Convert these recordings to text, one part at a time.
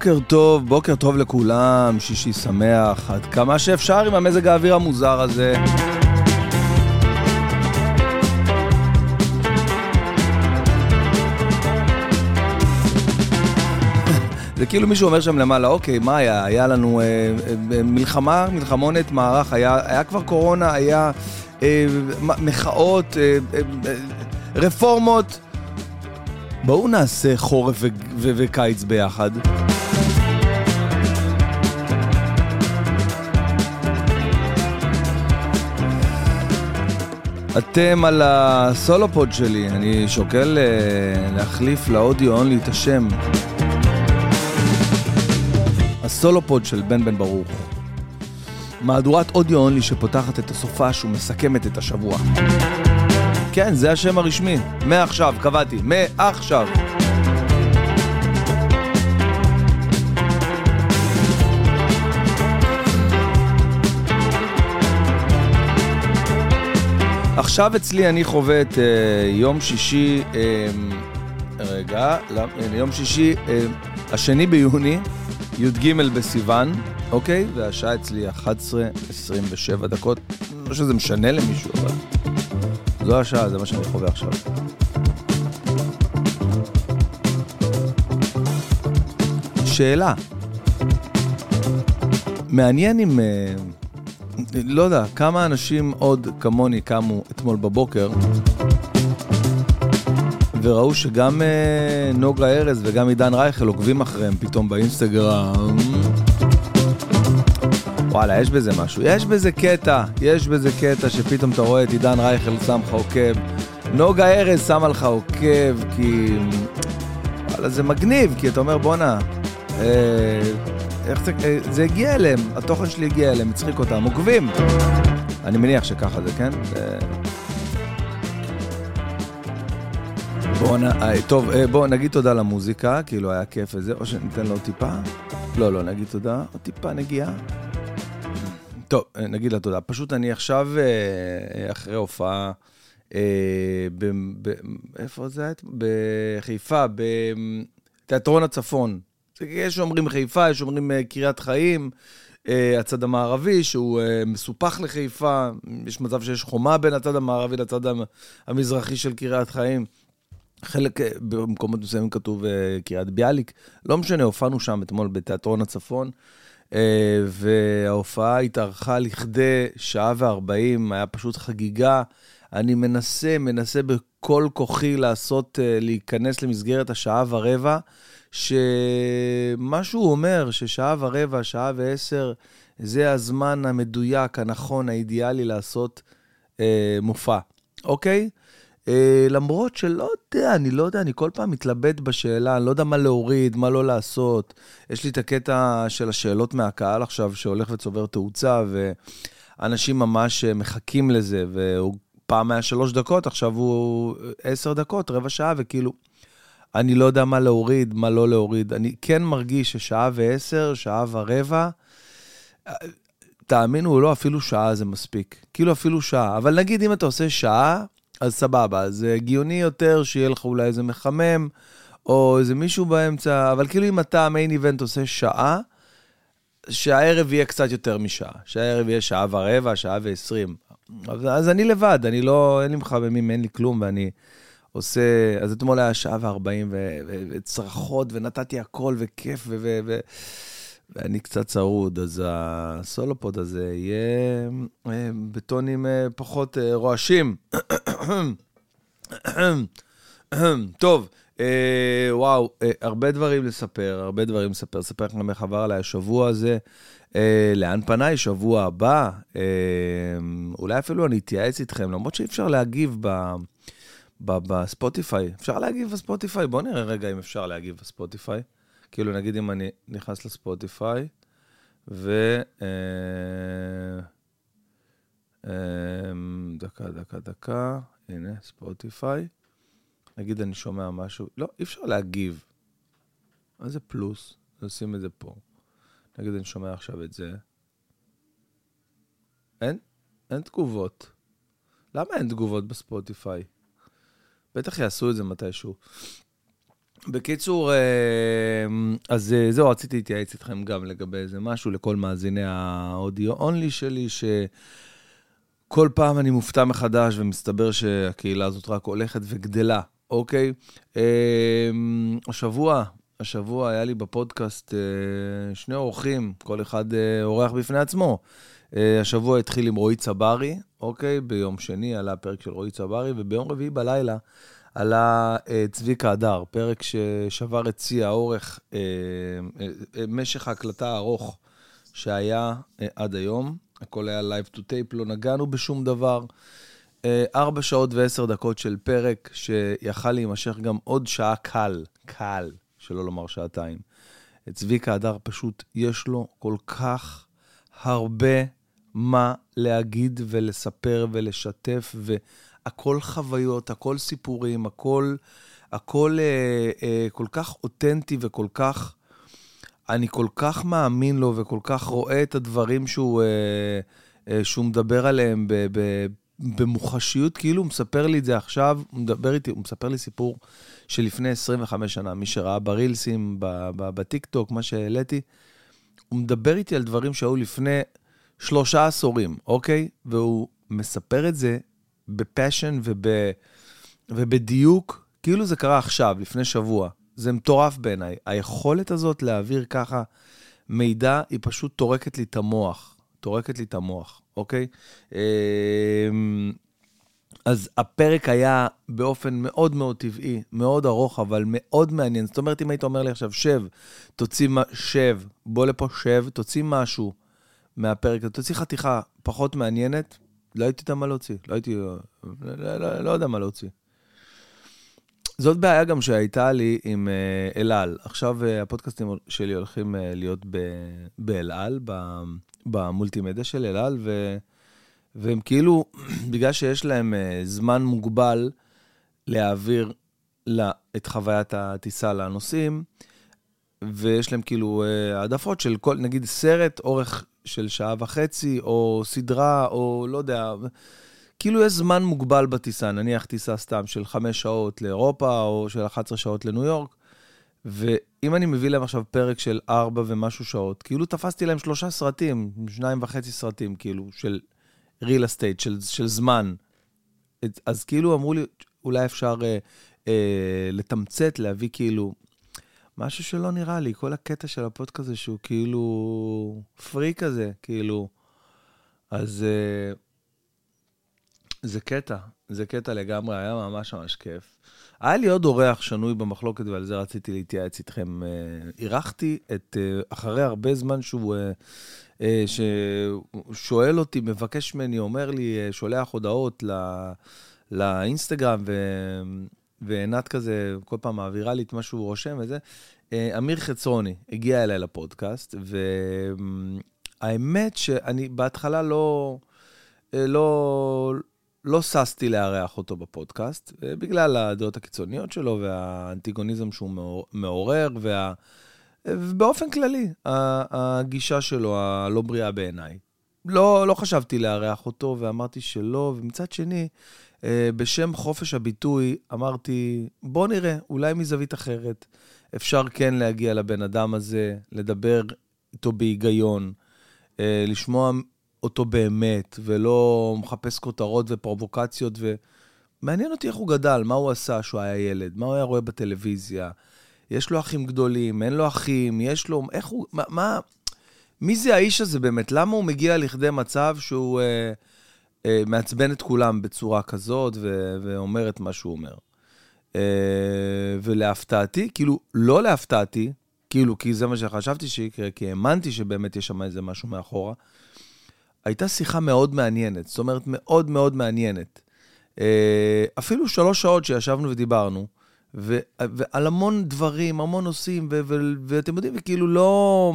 בוקר טוב, בוקר טוב לכולם, שישי שמח, עד כמה שאפשר עם המזג האוויר המוזר הזה. זה כאילו מישהו אומר שם למעלה, אוקיי, מה היה? היה לנו אה, אה, מלחמה, מלחמונת, מערך, היה, היה כבר קורונה, היה אה, מחאות, אה, אה, אה, רפורמות. בואו נעשה חורף ו- ו- וקיץ ביחד. אתם על הסולופוד שלי, אני שוקל uh, להחליף לאודיו אונלי את השם. הסולופוד של בן בן ברוך. מהדורת אודיו אונלי שפותחת את הסופש ומסכמת את השבוע. כן, זה השם הרשמי. מעכשיו, קבעתי. מעכשיו. עכשיו אצלי אני חווה את uh, יום שישי, uh, רגע, לא, יום שישי, uh, השני ביוני, י"ג בסיוון, אוקיי? והשעה אצלי 11.27 דקות. לא שזה משנה למישהו, אבל... זו השעה, זה מה שאני חווה עכשיו. שאלה. מעניין אם... אה, לא יודע, כמה אנשים עוד כמוני קמו אתמול בבוקר וראו שגם אה, נוגה ארז וגם עידן רייכל עוקבים אחריהם פתאום באינסטגרם. וואלה, יש בזה משהו. יש בזה קטע, יש בזה קטע שפתאום אתה רואה את עידן רייכל שם לך עוקב. נוגה ארז שמה לך עוקב, כי... וואלה, זה מגניב, כי אתה אומר, בואנה, אה, איך זה, אה, זה הגיע אליהם, התוכן שלי הגיע אליהם, הצחיק אותם, עוקבים. אני מניח שככה זה, כן? זה... בואו. אה, טוב, אה, בואו נגיד תודה למוזיקה, כאילו היה כיף וזה, או שניתן לו טיפה? לא, לא, נגיד תודה, עוד טיפה נגיעה. טוב, אה, נגיד לה תודה. פשוט אני עכשיו, אה, אחרי הופעה, אה, ב, איפה זה היה? בחיפה, בתיאטרון הצפון. יש אומרים חיפה, יש אומרים קריית חיים, הצד המערבי, שהוא מסופח לחיפה, יש מצב שיש חומה בין הצד המערבי לצד המזרחי של קריית חיים. חלק, במקומות מסוימים כתוב קריית ביאליק. לא משנה, הופענו שם אתמול בתיאטרון הצפון. אה, וההופעה התארכה לכדי שעה וארבעים, היה פשוט חגיגה. אני מנסה, מנסה בכל כוחי לעשות, אה, להיכנס למסגרת השעה ורבע, שמה שהוא אומר, ששעה ורבע, שעה ועשר, זה הזמן המדויק, הנכון, האידיאלי לעשות אה, מופע, אוקיי? אה, למרות שלא יודע, אני לא יודע, אני כל פעם מתלבט בשאלה, אני לא יודע מה להוריד, מה לא לעשות. יש לי את הקטע של השאלות מהקהל עכשיו, שהולך וצובר תאוצה, ואנשים ממש מחכים לזה, והוא פעם היה שלוש דקות, עכשיו הוא עשר דקות, רבע שעה, וכאילו, אני לא יודע מה להוריד, מה לא להוריד. אני כן מרגיש ששעה ועשר, שעה ורבע, תאמינו או לא, אפילו שעה זה מספיק. כאילו אפילו שעה. אבל נגיד אם אתה עושה שעה, אז סבבה, זה הגיוני יותר שיהיה לך אולי איזה מחמם, או איזה מישהו באמצע, אבל כאילו אם אתה מיין איבנט עושה שעה, שהערב יהיה קצת יותר משעה. שהערב יהיה שעה ורבע, שעה ועשרים. אז אני לבד, אני לא, אין לי מחממים, אין לי כלום, ואני עושה... אז אתמול היה שעה וארבעים, וצרחות, ונתתי הכל, וכיף, ו... ו, ו ואני קצת צרוד, אז הסולופוד הזה יהיה אה, בטונים אה, פחות אה, רועשים. טוב, וואו, הרבה דברים לספר, הרבה דברים לספר. לספר לכם איך עבר עליי השבוע הזה. לאן פניי שבוע הבא? אולי אפילו אני אתייעץ איתכם, למרות שאי אפשר להגיב ב... בספוטיפיי. אפשר להגיב בספוטיפיי? בואו נראה רגע אם אפשר להגיב בספוטיפיי. כאילו, נגיד אם אני נכנס לספוטיפיי, ו... אה, אה, דקה, דקה, דקה, הנה, ספוטיפיי. נגיד אני שומע משהו, לא, אי אפשר להגיב. מה זה פלוס? נשים את זה פה. נגיד אני שומע עכשיו את זה. אין, אין תגובות. למה אין תגובות בספוטיפיי? בטח יעשו את זה מתישהו. בקיצור, אה, אז אה, זהו, רציתי להתייעץ איתכם גם לגבי איזה משהו לכל מאזיני האודיו אונלי שלי, שכל פעם אני מופתע מחדש ומסתבר שהקהילה הזאת רק הולכת וגדלה, אוקיי? אה, השבוע, השבוע היה לי בפודקאסט שני אורחים, כל אחד אורח בפני עצמו. השבוע התחיל עם רועי צברי, אוקיי? ביום שני עלה פרק של רועי צברי, וביום רביעי בלילה עלה אה, צביקה הדר, פרק ששבר את שיא האורך, אה, אה, משך ההקלטה הארוך שהיה עד היום. הכל היה live to tape, לא נגענו בשום דבר. ארבע שעות ועשר דקות של פרק שיכל להימשך גם עוד שעה קל, קל, שלא לומר שעתיים. צביקה הדר פשוט, יש לו כל כך הרבה מה להגיד ולספר ולשתף, ו... הכל חוויות, הכל סיפורים, הכל, הכל אה, אה, כל כך אותנטי וכל כך, אני כל כך מאמין לו וכל כך רואה את הדברים שהוא, אה, אה, שהוא מדבר עליהם ב, ב, במוחשיות, כאילו הוא מספר לי את זה עכשיו, הוא מדבר איתי, הוא מספר לי סיפור שלפני 25 שנה, מי שראה ברילסים, בטיקטוק, מה שהעליתי, הוא מדבר איתי על דברים שהיו לפני שלושה עשורים, אוקיי? והוא מספר את זה בפאשן וב, ובדיוק, כאילו זה קרה עכשיו, לפני שבוע. זה מטורף בעיניי. היכולת הזאת להעביר ככה מידע, היא פשוט טורקת לי את המוח. טורקת לי את המוח, אוקיי? אז הפרק היה באופן מאוד מאוד טבעי, מאוד ארוך, אבל מאוד מעניין. זאת אומרת, אם היית אומר לי עכשיו, שב, תוציא, שב, בוא לפה, שב, תוציא משהו מהפרק, תוציא חתיכה פחות מעניינת, לא הייתי יודע מה להוציא, לא הייתי, לא, לא, לא, לא יודע מה להוציא. זאת בעיה גם שהייתה לי עם uh, אל על. עכשיו uh, הפודקאסטים שלי הולכים uh, להיות באל על, במולטימדיה של אל על, ו, והם כאילו, בגלל שיש להם uh, זמן מוגבל להעביר לה, את חוויית הטיסה לנוסעים, ויש להם כאילו העדפות של כל, נגיד סרט, אורך של שעה וחצי, או סדרה, או לא יודע, כאילו יש זמן מוגבל בטיסה, נניח טיסה סתם של חמש שעות לאירופה, או של 11 שעות לניו יורק, ואם אני מביא להם עכשיו פרק של ארבע ומשהו שעות, כאילו תפסתי להם שלושה סרטים, שניים וחצי סרטים, כאילו, של real estate, של, של זמן. אז כאילו אמרו לי, אולי אפשר אה, אה, לתמצת, להביא כאילו משהו שלא נראה לי, כל הקטע של הפודקאסט הזה שהוא כאילו פרי כזה, כאילו. אז uh, זה קטע, זה קטע לגמרי, היה ממש ממש כיף. היה לי עוד אורח שנוי במחלוקת, ועל זה רציתי להתייעץ איתכם. Uh, אירחתי את, uh, אחרי הרבה זמן שהוא, uh, ששואל אותי, מבקש ממני, אומר לי, uh, שולח הודעות לא, לאינסטגרם, ו... ועינת כזה כל פעם מעבירה לי את מה שהוא רושם וזה. אה, אמיר חצרוני הגיע אליי לפודקאסט, והאמת שאני בהתחלה לא, אה, לא, לא ששתי לארח אותו בפודקאסט, אה, בגלל הדעות הקיצוניות שלו והאנטיגוניזם שהוא מעורר, וה... ובאופן כללי, הגישה שלו הלא בריאה בעיניי. לא, לא חשבתי לארח אותו ואמרתי שלא, ומצד שני, אה, בשם חופש הביטוי, אמרתי, בוא נראה, אולי מזווית אחרת. אפשר כן להגיע לבן אדם הזה, לדבר איתו בהיגיון, אה, לשמוע אותו באמת, ולא מחפש כותרות ופרובוקציות. ומעניין אותי איך הוא גדל, מה הוא עשה כשהוא היה ילד, מה הוא היה רואה בטלוויזיה. יש לו אחים גדולים, אין לו אחים, יש לו... איך הוא... מה... מה מי זה האיש הזה באמת? למה הוא מגיע לכדי מצב שהוא... אה, אה, מעצבן את כולם בצורה כזאת ו- ואומר את מה שהוא אומר. אה, ולהפתעתי, כאילו, לא להפתעתי, כאילו, כי זה מה שחשבתי שיקרה, כי האמנתי שבאמת יש שם איזה משהו מאחורה, הייתה שיחה מאוד מעניינת, זאת אומרת, מאוד מאוד מעניינת. אה, אפילו שלוש שעות שישבנו ודיברנו, ו- ועל המון דברים, המון נושאים, ו- ו- ואתם יודעים, וכאילו לא...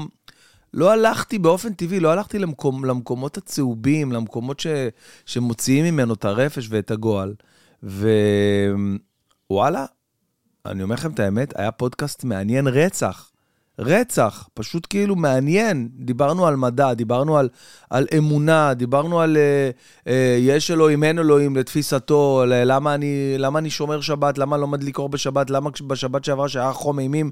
לא הלכתי באופן טבעי, לא הלכתי למקום, למקומות הצהובים, למקומות ש, שמוציאים ממנו את הרפש ואת הגועל. ווואלה, אני אומר לכם את האמת, היה פודקאסט מעניין רצח. רצח, פשוט כאילו מעניין. דיברנו על מדע, דיברנו על, על אמונה, דיברנו על אה, אה, יש אלוהים, אין אלוהים, לתפיסתו, למה אני, למה אני שומר שבת, למה לא מדליק אור בשבת, למה בשבת שעברה שהיה חום אימים,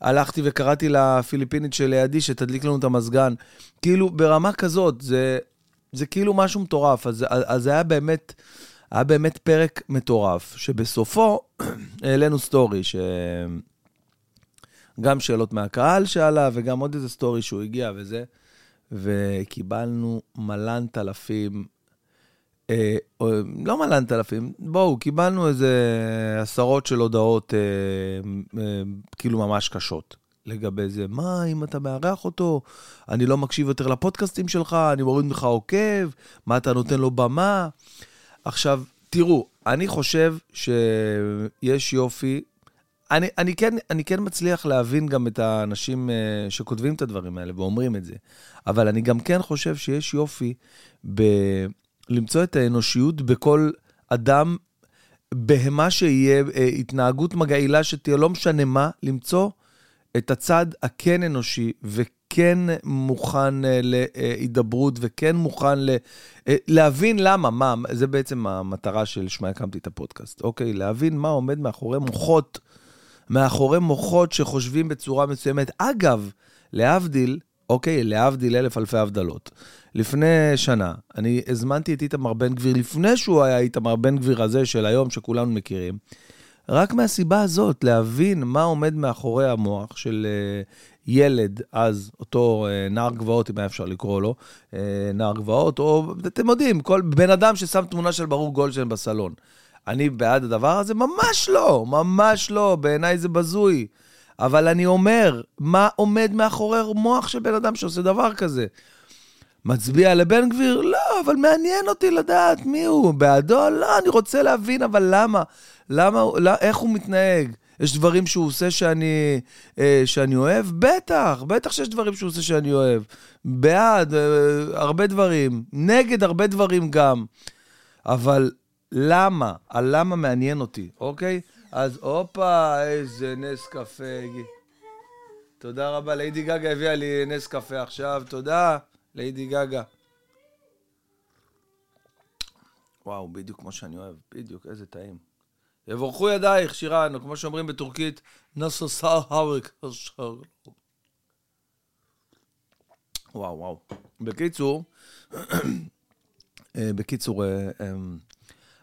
הלכתי וקראתי לפיליפינית שלידי שתדליק לנו את המזגן. כאילו, ברמה כזאת, זה, זה כאילו משהו מטורף. אז, אז היה באמת, היה באמת פרק מטורף, שבסופו העלינו סטורי, ש... גם שאלות מהקהל שאלה, וגם עוד איזה סטורי שהוא הגיע וזה, וקיבלנו מלנת אלפים, אה, לא מלנת אלפים, בואו, קיבלנו איזה עשרות של הודעות אה, אה, כאילו ממש קשות. לגבי זה, מה, אם אתה מארח אותו, אני לא מקשיב יותר לפודקאסטים שלך, אני מוריד ממך עוקב, מה אתה נותן לו במה? עכשיו, תראו, אני חושב שיש יופי אני, אני, כן, אני כן מצליח להבין גם את האנשים uh, שכותבים את הדברים האלה ואומרים את זה, אבל אני גם כן חושב שיש יופי בלמצוא את האנושיות בכל אדם, בהמה שיהיה, uh, התנהגות מגעילה שתהיה, לא משנה מה, למצוא את הצד הכן אנושי וכן מוכן uh, להידברות וכן מוכן ל, להבין למה, מה, זה בעצם המטרה של הקמתי את הפודקאסט, אוקיי? להבין מה עומד מאחורי מוחות. מאחורי מוחות שחושבים בצורה מסוימת. אגב, להבדיל, אוקיי, להבדיל אלף אלפי הבדלות. לפני שנה, אני הזמנתי את איתמר בן גביר, לפני שהוא היה איתמר בן גביר הזה של היום, שכולנו מכירים, רק מהסיבה הזאת, להבין מה עומד מאחורי המוח של uh, ילד, אז אותו uh, נער גבעות, אם היה אפשר לקרוא לו, uh, נער גבעות, או אתם יודעים, כל בן אדם ששם תמונה של ברור גולדשטיין בסלון. אני בעד הדבר הזה? ממש לא, ממש לא, בעיניי זה בזוי. אבל אני אומר, מה עומד מאחורי מוח של בן אדם שעושה דבר כזה? מצביע לבן גביר? לא, אבל מעניין אותי לדעת מי הוא. בעדו? לא, אני רוצה להבין, אבל למה? למה, לא, איך הוא מתנהג? יש דברים שהוא עושה שאני, אה, שאני אוהב? בטח, בטח שיש דברים שהוא עושה שאני אוהב. בעד, אה, הרבה דברים. נגד הרבה דברים גם. אבל למה? הלמה מעניין אותי, אוקיי? אז הופה, איזה נס קפה. תודה רבה, ליידי גגה הביאה לי נס קפה עכשיו, תודה, ליידי גגה. וואו, בדיוק כמו שאני אוהב, בדיוק, איזה טעים. יבורכו ידייך, שירן, או כמו שאומרים בטורקית, נסו סאר האווק. וואו, וואו. בקיצור, אה, בקיצור, אה, אמ,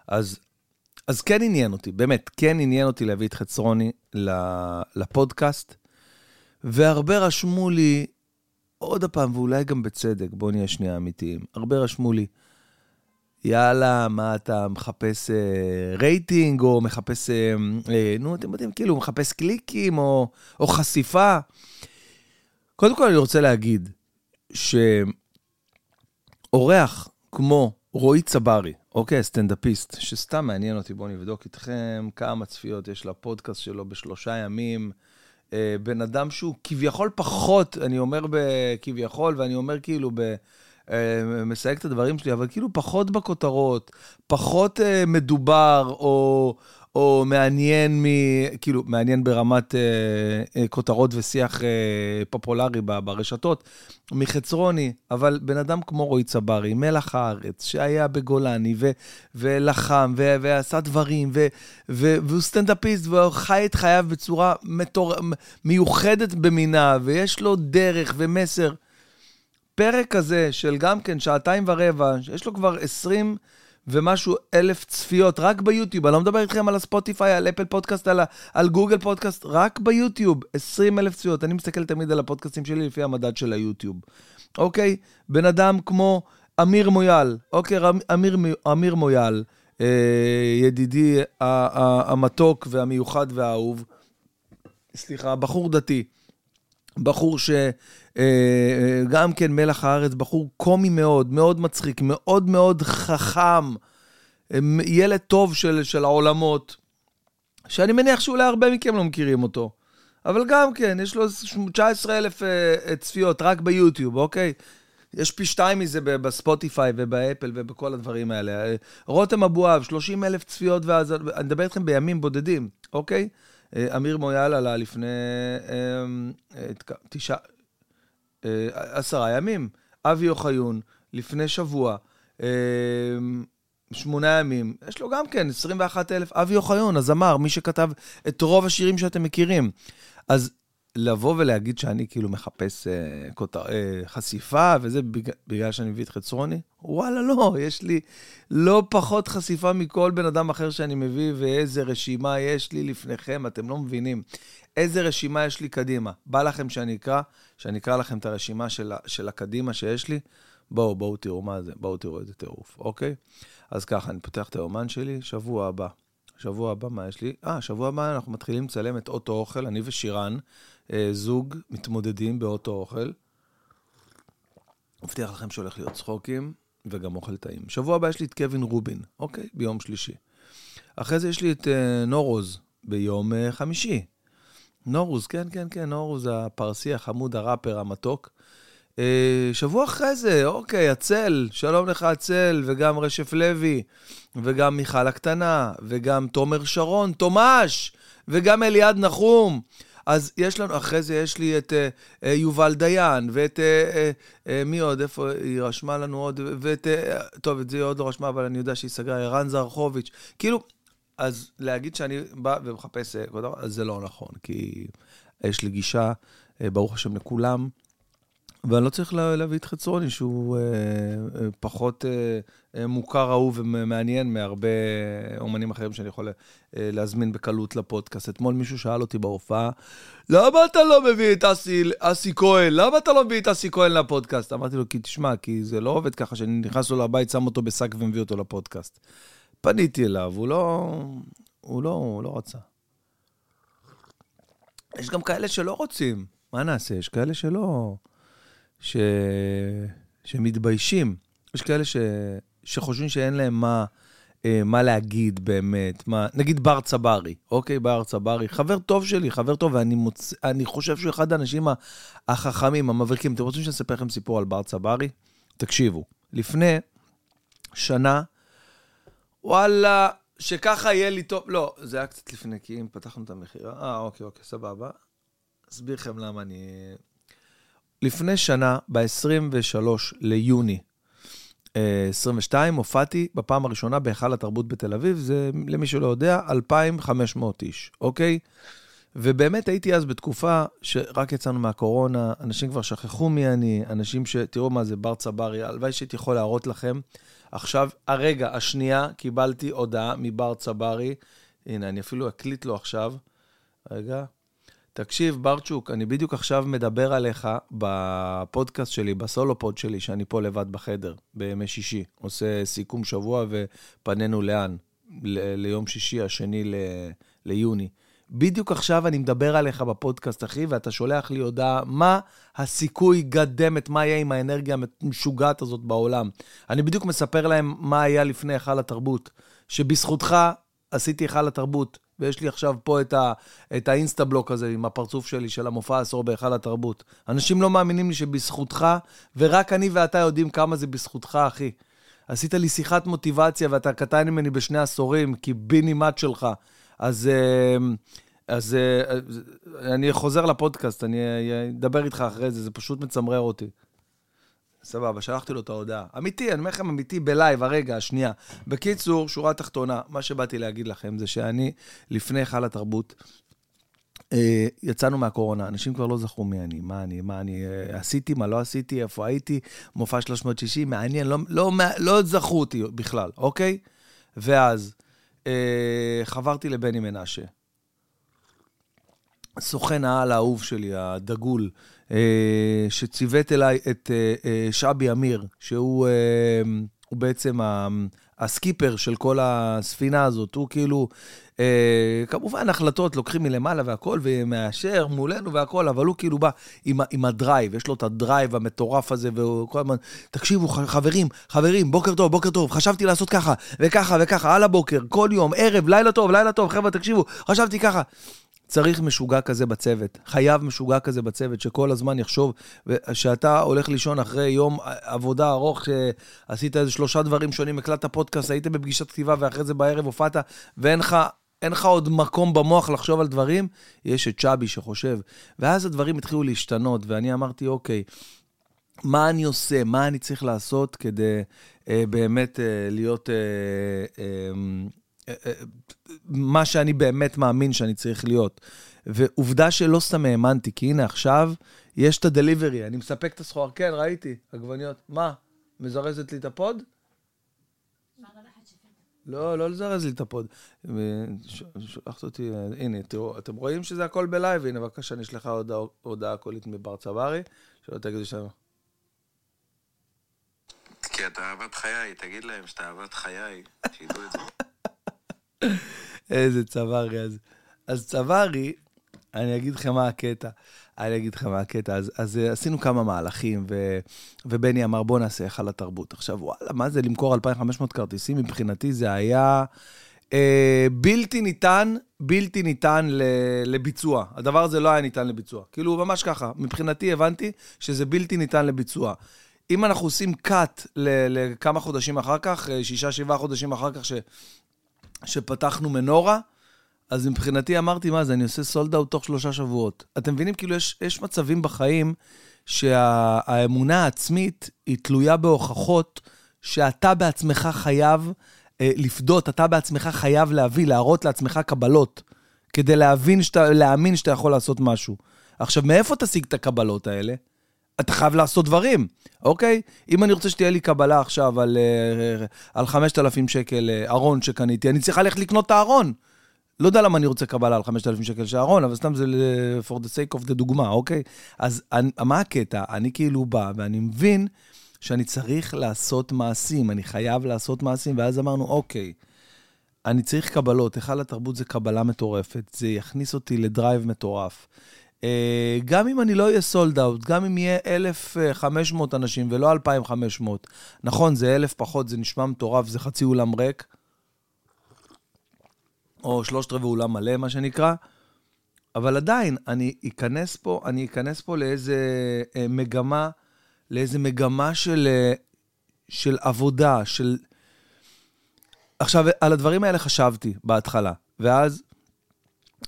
אז, אז כן עניין אותי, באמת, כן עניין אותי להביא את חצרוני לפודקאסט, והרבה רשמו לי, עוד פעם, ואולי גם בצדק, בואו נהיה שנייה אמיתיים, הרבה רשמו לי, יאללה, מה אתה מחפש אה, רייטינג, או מחפש, אה, אה, נו, אתם יודעים, כאילו, מחפש קליקים, או, או חשיפה. קודם כל, אני רוצה להגיד שאורח כמו רועי צברי, אוקיי, סטנדאפיסט, שסתם מעניין אותי, בואו נבדוק איתכם כמה צפיות יש לפודקאסט שלו בשלושה ימים. אה, בן אדם שהוא כביכול פחות, אני אומר כביכול, ואני אומר כאילו ב... אה, מסייג את הדברים שלי, אבל כאילו פחות בכותרות, פחות אה, מדובר, או, או מעניין, מ, כאילו, מעניין ברמת אה, אה, כותרות ושיח אה, פופולרי ברשתות, מחצרוני, אבל בן אדם כמו רועי צברי, מלח הארץ, שהיה בגולני, ו, ולחם, ו, ועשה דברים, ו, ו, והוא סטנדאפיסט, והוא חי את חייו בצורה מטור... מיוחדת במינה, ויש לו דרך ומסר. פרק כזה של גם כן שעתיים ורבע, יש לו כבר 20... ומשהו אלף צפיות, רק ביוטיוב, אני לא מדבר איתכם על הספוטיפיי, על אפל פודקאסט, על, על גוגל פודקאסט, רק ביוטיוב, 20 אלף צפיות. אני מסתכל תמיד על הפודקאסטים שלי לפי המדד של היוטיוב. אוקיי? בן אדם כמו אמיר מויאל, אוקיי, אמיר, אמיר מויאל, אה, ידידי המתוק והמיוחד והאהוב, סליחה, בחור דתי. בחור שגם אה, אה, כן מלח הארץ, בחור קומי מאוד, מאוד מצחיק, מאוד מאוד חכם, אה, ילד טוב של, של העולמות, שאני מניח שאולי הרבה מכם לא מכירים אותו. אבל גם כן, יש לו 19 אלף צפיות רק ביוטיוב, אוקיי? יש פי שתיים מזה בספוטיפיי ובאפל ובכל הדברים האלה. רותם אבואב, 30 אלף צפיות, ואז, אני מדבר איתכם בימים בודדים, אוקיי? אה, אמיר מויאל עלה לפני אה, תשעה, עשרה ימים. אבי אוחיון, לפני שבוע, שמונה ימים, יש לו גם כן 21 אלף, אבי אוחיון, הזמר, מי שכתב את רוב השירים שאתם מכירים. אז לבוא ולהגיד שאני כאילו מחפש אה, כותר, אה, חשיפה, וזה בגלל, בגלל שאני מביא את חצרוני? וואלה, לא, יש לי לא פחות חשיפה מכל בן אדם אחר שאני מביא, ואיזה רשימה יש לי לפניכם, אתם לא מבינים. איזה רשימה יש לי קדימה. בא לכם שאני אקרא, שאני אקרא לכם את הרשימה של, של הקדימה שיש לי? בואו, בואו תראו מה זה, בואו תראו איזה טירוף, אוקיי? אז ככה, אני פותח את היומן שלי, שבוע הבא. שבוע הבא, מה יש לי? אה, שבוע הבא אנחנו מתחילים לצלם את אוטו אוכל, אני ושירן, אה, זוג מתמודדים באוטו אוכל. מבטיח לכם שהולך להיות צחוקים, וגם אוכל טעים. שבוע הבא יש לי את קווין רובין, אוקיי? ביום שלישי. אחרי זה יש לי את אה, נורוז ביום אה, חמישי. נורוז, כן, כן, כן, נורוז הפרסי החמוד, הראפר, המתוק. אה, שבוע אחרי זה, אוקיי, הצל, שלום לך הצל, וגם רשף לוי, וגם מיכל הקטנה, וגם תומר שרון, תומש, וגם אליעד נחום. אז יש לנו, אחרי זה יש לי את uh, uh, יובל דיין, ואת, uh, uh, uh, מי עוד, איפה היא רשמה לנו עוד, ואת, uh, טוב, את זה היא עוד לא רשמה, אבל אני יודע שהיא סגרה, ערן זרחוביץ'. כאילו, אז להגיד שאני בא ומחפש, אז זה לא נכון, כי יש לי גישה, uh, ברוך השם, לכולם. ואני לא צריך להביא את חצרוני, שהוא אה, אה, פחות אה, אה, מוכר, אהוב ומעניין מהרבה אומנים אחרים שאני יכול אה, להזמין בקלות לפודקאסט. אתמול מישהו שאל אותי בהופעה, למה אתה לא מביא את אסי, אסי כהן? למה אתה לא מביא את אסי כהן לפודקאסט? אמרתי לו, כי תשמע, כי זה לא עובד ככה שאני נכנס לו לבית, שם אותו בשק ומביא אותו לפודקאסט. פניתי אליו, הוא לא, הוא לא, הוא לא רצה. יש גם כאלה שלא רוצים, מה נעשה? יש כאלה שלא... ש... שמתביישים. יש כאלה ש... שחושבים שאין להם מה, אה, מה להגיד באמת. מה... נגיד בר צברי, אוקיי? בר צברי, חבר טוב שלי, חבר טוב, ואני מוצ... חושב שהוא אחד האנשים החכמים, המבריקים. אתם רוצים שאני אספר לכם סיפור על בר צברי? תקשיבו, לפני שנה, וואלה, שככה יהיה לי טוב. לא, זה היה קצת לפני, כי אם פתחנו את המכירה. אה, אוקיי, אוקיי, סבבה. אסביר לכם למה אני... לפני שנה, ב-23 ליוני 22, אה, הופעתי בפעם הראשונה בהיכל התרבות בתל אביב, זה, למי שלא יודע, 2,500 איש, אוקיי? ובאמת הייתי אז בתקופה שרק יצאנו מהקורונה, אנשים כבר שכחו מי אני, אנשים ש... תראו מה זה בר צברי, הלוואי שהייתי יכול להראות לכם. עכשיו, הרגע, השנייה, קיבלתי הודעה מבר צברי, הנה, אני אפילו אקליט לו עכשיו. רגע. תקשיב, ברצ'וק, אני בדיוק עכשיו מדבר עליך בפודקאסט שלי, בסולו פוד שלי, שאני פה לבד בחדר, בימי שישי. עושה סיכום שבוע ופנינו לאן? ל- ליום שישי, השני ל- ליוני. בדיוק עכשיו אני מדבר עליך בפודקאסט, אחי, ואתה שולח לי הודעה, מה הסיכוי, גדמת, מה יהיה עם האנרגיה המשוגעת הזאת בעולם. אני בדיוק מספר להם מה היה לפני היכל התרבות, שבזכותך עשיתי היכל התרבות. ויש לי עכשיו פה את, ה, את האינסטה-בלוק הזה עם הפרצוף שלי של המופע העשור בהיכל התרבות. אנשים לא מאמינים לי שבזכותך, ורק אני ואתה יודעים כמה זה בזכותך, אחי. עשית לי שיחת מוטיבציה ואתה קטן ממני בשני עשורים, כי ביני מאט שלך. אז, אה, אז אה, אני חוזר לפודקאסט, אני אדבר איתך אחרי זה, זה פשוט מצמרר אותי. סבבה, שלחתי לו את ההודעה. אמיתי, אני אומר לכם אמיתי בלייב, הרגע, השנייה. בקיצור, שורה תחתונה, מה שבאתי להגיד לכם זה שאני, לפני היכל התרבות, אה, יצאנו מהקורונה, אנשים כבר לא זכרו מי אני, מה אני, מה אני אה, עשיתי, מה לא עשיתי, איפה הייתי, מופע 360, מעניין, לא, לא, לא זכרו אותי בכלל, אוקיי? ואז אה, חברתי לבני מנשה. סוכן העל האהוב שלי, הדגול, שציוות אליי את אה, אה, שבי אמיר, שהוא בעצם הסקיפר של כל הספינה הזאת. הוא כאילו, כמובן החלטות לוקחים מלמעלה והכל, ומאשר מולנו והכל, אבל הוא כאילו בא עם, עם ה drive, יש לו את ה drive המטורף הזה, והוא כל הזמן, תקשיבו, חברים, חברים, בוקר טוב, בוקר טוב, חשבתי לעשות ככה, וככה וככה, על הבוקר, כל יום, ערב, לילה טוב, לילה טוב, חבר'ה, תקשיבו, חשבתי ככה. צריך משוגע כזה בצוות, חייב משוגע כזה בצוות, שכל הזמן יחשוב, שאתה הולך לישון אחרי יום עבודה ארוך, שעשית איזה שלושה דברים שונים, הקלטת פודקאסט, היית בפגישת כתיבה, ואחרי זה בערב הופעת, ואין לך אין לך עוד מקום במוח לחשוב על דברים, יש את צ'אבי שחושב. ואז הדברים התחילו להשתנות, ואני אמרתי, אוקיי, מה אני עושה, מה אני צריך לעשות כדי אה, באמת אה, להיות... אה, אה, מה שאני באמת מאמין שאני צריך להיות. ועובדה שלא סתם האמנתי, כי הנה עכשיו יש את ה delivery, אני מספק את הסחורה, כן, ראיתי, עגבניות. מה, מזרזת לי את ה pod? לא, לא לזרז לי את ה pod. שולחת אותי, הנה, תראו, אתם רואים שזה הכל בלייב? הנה, בבקשה, נשלחה הודעה, הודעה קולית מבר צברי, שלא תגידו שם. כי אתה אהבת חיי, תגיד להם שאתה אהבת חיי, שידעו את זה. איזה צברי. אז, אז צברי, אני אגיד לכם מה הקטע. אני אגיד לכם מה הקטע. אז, אז אה, עשינו כמה מהלכים, ו, ובני אמר, בוא נעשה היכל התרבות. עכשיו, וואלה, מה זה למכור 2,500 כרטיסים? מבחינתי זה היה אה, בלתי ניתן, בלתי ניתן ל, לביצוע. הדבר הזה לא היה ניתן לביצוע. כאילו, ממש ככה. מבחינתי הבנתי שזה בלתי ניתן לביצוע. אם אנחנו עושים cut לכמה חודשים אחר כך, אה, שישה, שבעה חודשים אחר כך ש, שפתחנו מנורה, אז מבחינתי אמרתי, מה זה, אני עושה סולד אאוט תוך שלושה שבועות. אתם מבינים? כאילו, יש, יש מצבים בחיים שהאמונה העצמית היא תלויה בהוכחות שאתה בעצמך חייב אה, לפדות, אתה בעצמך חייב להביא, להראות לעצמך קבלות, כדי להבין שאתה, להאמין שאתה יכול לעשות משהו. עכשיו, מאיפה תשיג את הקבלות האלה? אתה חייב לעשות דברים, אוקיי? אם אני רוצה שתהיה לי קבלה עכשיו על, אה, על 5,000 שקל אה, ארון שקניתי, אני צריך ללכת לקנות את הארון. לא יודע למה אני רוצה קבלה על 5,000 שקל של ארון, אבל סתם זה for the sake of the דוגמה, אוקיי? אז אני, מה הקטע? אני כאילו בא ואני מבין שאני צריך לעשות מעשים, אני חייב לעשות מעשים, ואז אמרנו, אוקיי, אני צריך קבלות, היכל התרבות זה קבלה מטורפת, זה יכניס אותי ל drive מטורף. אה, גם אם אני לא אהיה sold out, גם אם יהיה 1,500 אנשים ולא 2,500, נכון, זה 1,000 פחות, זה נשמע מטורף, זה חצי אולם ריק, או שלושת רבעי אולם מלא, מה שנקרא, אבל עדיין, אני אכנס פה, אני אכנס פה לאיזה אה, מגמה, לאיזה מגמה של, אה, של עבודה, של... עכשיו, על הדברים האלה חשבתי בהתחלה, ואז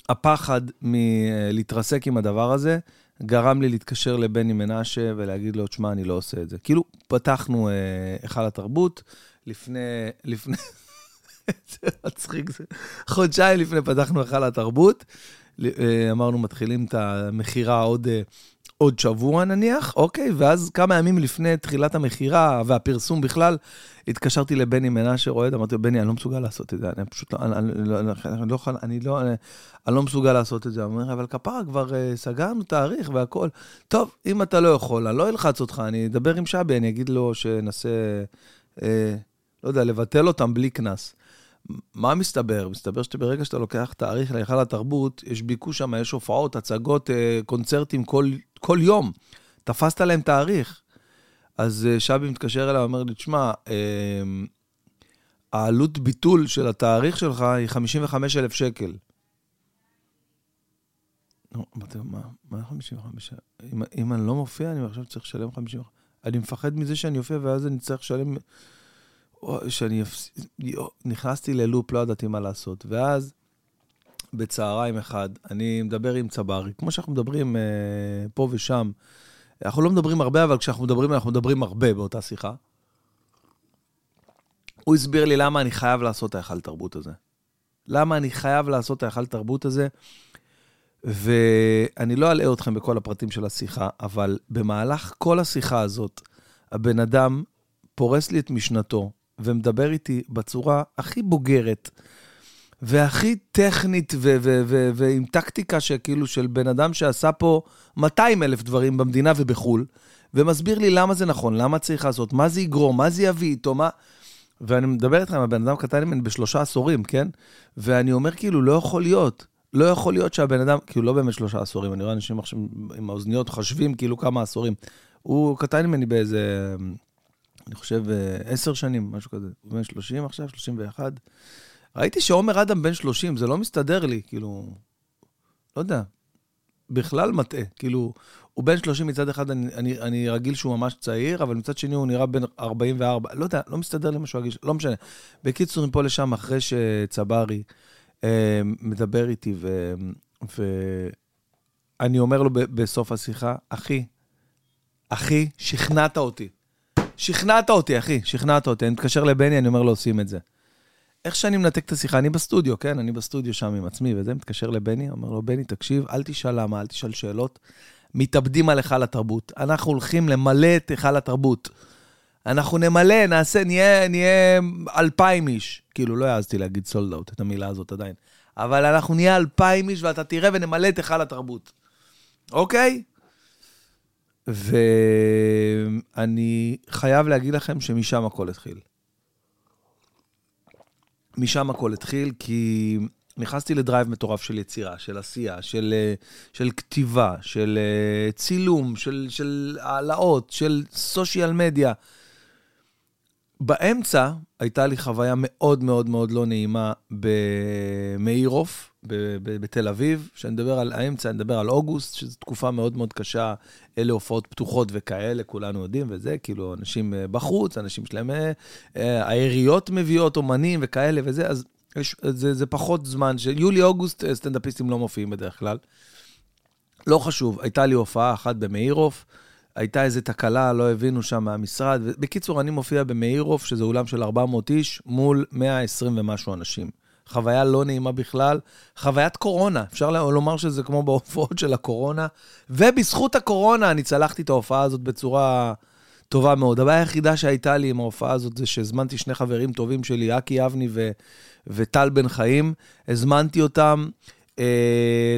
הפחד מלהתרסק עם הדבר הזה, גרם לי להתקשר לבני מנשה ולהגיד לו, תשמע, אני לא עושה את זה. כאילו, פתחנו אה, היכל התרבות לפני, לפני, זה מצחיק, זה חודשיים לפני פתחנו היכל התרבות. אה, אמרנו, מתחילים את המכירה עוד, אה, עוד שבוע נניח, אוקיי? ואז כמה ימים לפני תחילת המכירה והפרסום בכלל, התקשרתי לבני מנשה רועד, אמרתי לו, בני, אני לא מסוגל לעשות את זה, אני פשוט לא, אני, אני, לא, אני לא אני לא, אני, לא מסוגל לעשות את זה. הוא אומר, אבל כפרה, כבר uh, סגרנו תאריך והכול. טוב, אם אתה לא יכול, אני לא אלחץ אותך, אני אדבר עם שבי, אני אגיד לו שננסה, uh, לא יודע, לבטל אותם בלי קנס. מה מסתבר? מסתבר שברגע שאתה לוקח תאריך להיכל התרבות, יש ביקוש שם, יש הופעות, הצגות, uh, קונצרטים כל, כל יום. תפסת להם תאריך. אז uh, שבי מתקשר אליי, אומר לי, תשמע, uh, העלות ביטול של התאריך שלך היא 55,000 שקל. לא, אמרתי לו, מה, מה 55? אם, אם אני לא מופיע, אני עכשיו צריך לשלם 55. אני מפחד מזה שאני אופיע ואז אני צריך לשלם... שאני אפסיד... נכנסתי ללופ, לא ידעתי מה לעשות. ואז, בצהריים אחד, אני מדבר עם צברי, כמו שאנחנו מדברים אה, פה ושם. אנחנו לא מדברים הרבה, אבל כשאנחנו מדברים, אנחנו מדברים הרבה באותה שיחה. הוא הסביר לי למה אני חייב לעשות את ההיכל תרבות הזה. למה אני חייב לעשות את ההיכל תרבות הזה. ואני לא אלאה אתכם בכל הפרטים של השיחה, אבל במהלך כל השיחה הזאת, הבן אדם פורס לי את משנתו ומדבר איתי בצורה הכי בוגרת והכי טכנית ועם טקטיקה שכאילו של בן אדם שעשה פה 200 אלף דברים במדינה ובחו"ל, ומסביר לי למה זה נכון, למה צריך לעשות, מה זה יגרום, מה זה יביא איתו, מה... ואני מדבר איתכם, הבן אדם קטן ממני בשלושה עשורים, כן? ואני אומר כאילו, לא יכול להיות. לא יכול להיות שהבן אדם, כאילו לא באמת שלושה עשורים, אני רואה אנשים עכשיו עם האוזניות חושבים כאילו כמה עשורים. הוא קטן ממני באיזה, אני חושב, עשר שנים, משהו כזה. הוא בן 30 עכשיו, 31. ראיתי שעומר אדם בן 30, זה לא מסתדר לי, כאילו, לא יודע, בכלל מטעה. כאילו, הוא בן 30 מצד אחד, אני, אני, אני רגיל שהוא ממש צעיר, אבל מצד שני הוא נראה בן 44, לא יודע, לא מסתדר לי משהו רגיל, לא משנה. בקיצור, מפה לשם, אחרי שצברי אה, מדבר איתי, ואני אומר לו בסוף השיחה, אחי, אחי, שכנעת אותי. שכנעת אותי, אחי, שכנעת אותי. אני מתקשר לבני, אני אומר לו, עושים את זה. איך שאני מנתק את השיחה, אני בסטודיו, כן? אני בסטודיו שם עם עצמי וזה, מתקשר לבני, אומר לו, בני, תקשיב, אל תשאל למה, אל תשאל שאלות. מתאבדים על היכל התרבות. אנחנו הולכים למלא את היכל התרבות. אנחנו נמלא, נעשה, נהיה, נהיה אלפיים איש. כאילו, לא העזתי להגיד sold out, את המילה הזאת עדיין. אבל אנחנו נהיה אלפיים איש, ואתה תראה ונמלא את היכל התרבות. אוקיי? ואני חייב להגיד לכם שמשם הכל התחיל. משם הכל התחיל, כי נכנסתי ל drive מטורף של יצירה, של עשייה, של, של כתיבה, של צילום, של, של העלאות, של social media. באמצע הייתה לי חוויה מאוד מאוד מאוד לא נעימה במאירוף, בתל אביב, שאני מדבר על האמצע, אני מדבר על אוגוסט, שזו תקופה מאוד מאוד קשה, אלה הופעות פתוחות וכאלה, כולנו יודעים, וזה, כאילו, אנשים אה, בחוץ, אנשים שלהם, אה, אה, העיריות מביאות אומנים וכאלה וזה, אז יש, זה, זה פחות זמן, שיולי-אוגוסט סטנדאפיסטים לא מופיעים בדרך כלל. לא חשוב, הייתה לי הופעה אחת במאירוף, הייתה איזו תקלה, לא הבינו שם מהמשרד. בקיצור, אני מופיע במאירוף, שזה אולם של 400 איש, מול 120 ומשהו אנשים. חוויה לא נעימה בכלל, חוויית קורונה, אפשר לומר שזה כמו בהופעות של הקורונה, ובזכות הקורונה אני צלחתי את ההופעה הזאת בצורה טובה מאוד. הבעיה היחידה שהייתה לי עם ההופעה הזאת זה שהזמנתי שני חברים טובים שלי, אקי אבני ו... וטל בן חיים, הזמנתי אותם. אה,